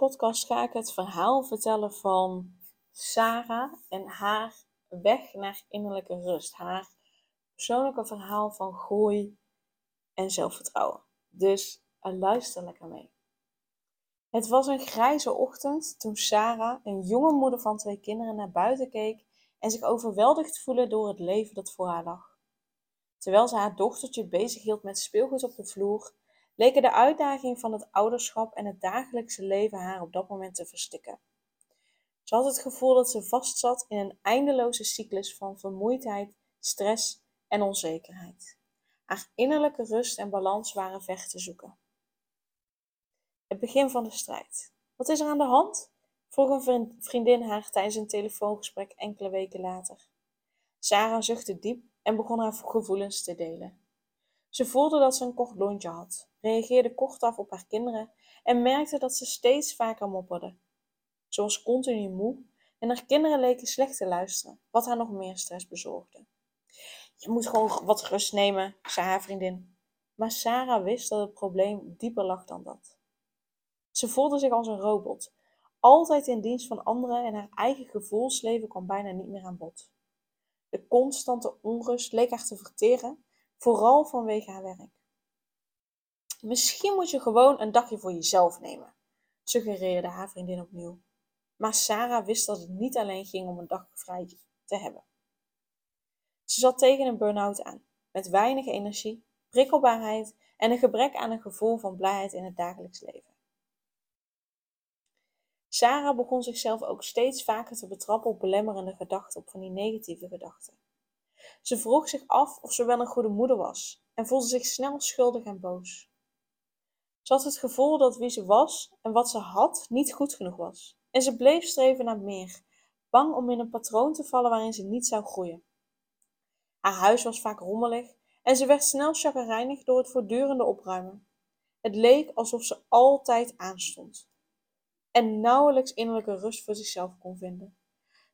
Podcast ga ik het verhaal vertellen van Sarah en haar weg naar innerlijke rust. Haar persoonlijke verhaal van groei en zelfvertrouwen. Dus uh, luister lekker mee. Het was een grijze ochtend toen Sarah, een jonge moeder van twee kinderen, naar buiten keek en zich overweldigd voelde door het leven dat voor haar lag. Terwijl ze haar dochtertje bezig hield met speelgoed op de vloer, leken de uitdagingen van het ouderschap en het dagelijkse leven haar op dat moment te verstikken. Ze had het gevoel dat ze vastzat in een eindeloze cyclus van vermoeidheid, stress en onzekerheid. Haar innerlijke rust en balans waren weg te zoeken. Het begin van de strijd. Wat is er aan de hand? vroeg een vriendin haar tijdens een telefoongesprek enkele weken later. Sarah zuchtte diep en begon haar gevoelens te delen. Ze voelde dat ze een kort lontje had, reageerde kort af op haar kinderen en merkte dat ze steeds vaker mopperde. Ze was continu moe en haar kinderen leken slecht te luisteren, wat haar nog meer stress bezorgde. Je moet gewoon wat rust nemen, zei haar vriendin. Maar Sarah wist dat het probleem dieper lag dan dat. Ze voelde zich als een robot, altijd in dienst van anderen en haar eigen gevoelsleven kwam bijna niet meer aan bod. De constante onrust leek haar te verteren, vooral vanwege haar werk. Misschien moet je gewoon een dagje voor jezelf nemen, suggereerde haar vriendin opnieuw. Maar Sarah wist dat het niet alleen ging om een dag vrij te hebben. Ze zat tegen een burn-out aan, met weinig energie, prikkelbaarheid en een gebrek aan een gevoel van blijheid in het dagelijks leven. Sarah begon zichzelf ook steeds vaker te betrappen op belemmerende gedachten, op van die negatieve gedachten. Ze vroeg zich af of ze wel een goede moeder was en voelde zich snel schuldig en boos. Ze had het gevoel dat wie ze was en wat ze had niet goed genoeg was. En ze bleef streven naar meer, bang om in een patroon te vallen waarin ze niet zou groeien. Haar huis was vaak rommelig en ze werd snel chagrijnig door het voortdurende opruimen. Het leek alsof ze altijd aanstond en nauwelijks innerlijke rust voor zichzelf kon vinden.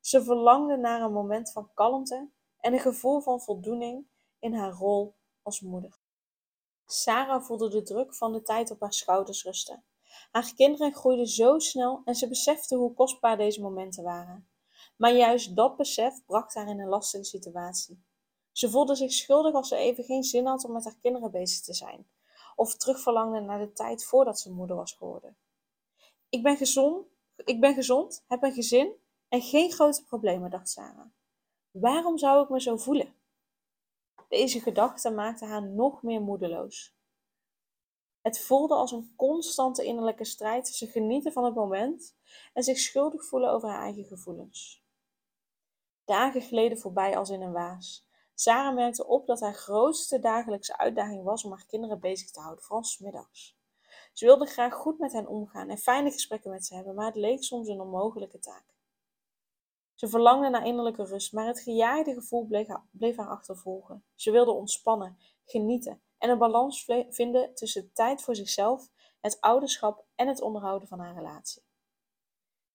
Ze verlangde naar een moment van kalmte en een gevoel van voldoening in haar rol als moeder. Sarah voelde de druk van de tijd op haar schouders rusten. Haar kinderen groeiden zo snel en ze besefte hoe kostbaar deze momenten waren. Maar juist dat besef bracht haar in een lastige situatie. Ze voelde zich schuldig als ze even geen zin had om met haar kinderen bezig te zijn, of terugverlangde naar de tijd voordat ze moeder was geworden. Ik ben gezond, ik ben gezond, heb een gezin en geen grote problemen, dacht Sarah. Waarom zou ik me zo voelen? Deze gedachte maakte haar nog meer moedeloos. Het voelde als een constante innerlijke strijd tussen genieten van het moment en zich schuldig voelen over haar eigen gevoelens. Dagen gleden voorbij als in een waas. Sarah merkte op dat haar grootste dagelijkse uitdaging was om haar kinderen bezig te houden, vooral smiddags. Ze wilde graag goed met hen omgaan en fijne gesprekken met ze hebben, maar het leek soms een onmogelijke taak. Ze verlangde naar innerlijke rust, maar het gejaagde gevoel bleef haar, achtervolgen. Ze wilde ontspannen, genieten en een balans vinden tussen tijd voor zichzelf, het ouderschap en het onderhouden van haar relatie.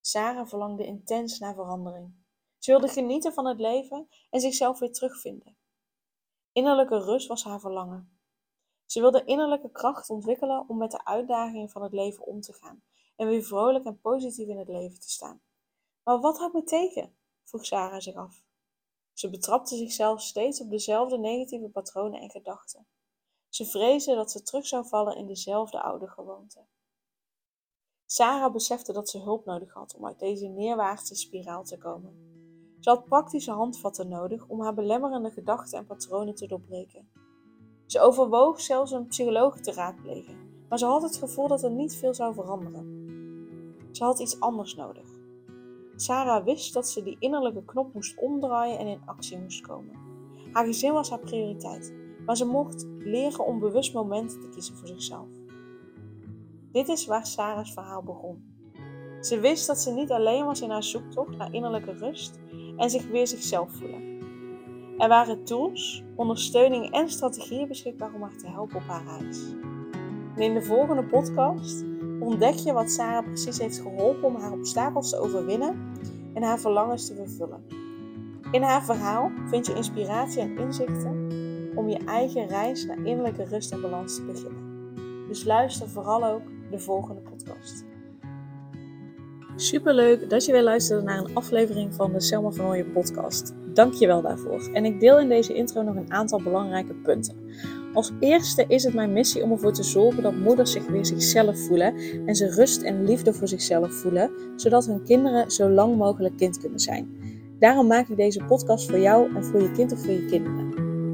Sarah verlangde intens naar verandering. Ze wilde genieten van het leven en zichzelf weer terugvinden. Innerlijke rust was haar verlangen. Ze wilde innerlijke kracht ontwikkelen om met de uitdagingen van het leven om te gaan en weer vrolijk en positief in het leven te staan. Maar wat houdt me tegen? vroeg Sarah zich af. Ze betrapte zichzelf steeds op dezelfde negatieve patronen en gedachten. Ze vreesde dat ze terug zou vallen in dezelfde oude gewoonte. Sarah besefte dat ze hulp nodig had om uit deze neerwaartse spiraal te komen. Ze had praktische handvatten nodig om haar belemmerende gedachten en patronen te doorbreken. Ze overwoog zelfs een psycholoog te raadplegen, maar ze had het gevoel dat er niet veel zou veranderen. Ze had iets anders nodig. Sarah wist dat ze die innerlijke knop moest omdraaien en in actie moest komen. Haar gezin was haar prioriteit, maar ze mocht leren om bewust momenten te kiezen voor zichzelf. Dit is waar Sarah's verhaal begon. Ze wist dat ze niet alleen was in haar zoektocht naar innerlijke rust en zich weer zichzelf voelen. Er waren tools, ondersteuning en strategieën beschikbaar om haar te helpen op haar reis. En in de volgende podcast ontdek je wat Sarah precies heeft geholpen om haar obstakels te overwinnen en haar verlangens te vervullen. In haar verhaal vind je inspiratie en inzichten om je eigen reis naar innerlijke rust en balans te beginnen. Dus luister vooral ook de volgende podcast. Superleuk dat je weer luisterde naar een aflevering van de Selma van Ooyen podcast. Dank je wel daarvoor. En ik deel in deze intro nog een aantal belangrijke punten. Als eerste is het mijn missie om ervoor te zorgen dat moeders zich weer zichzelf voelen en ze rust en liefde voor zichzelf voelen, zodat hun kinderen zo lang mogelijk kind kunnen zijn. Daarom maak ik deze podcast voor jou en voor je kind of voor je kinderen.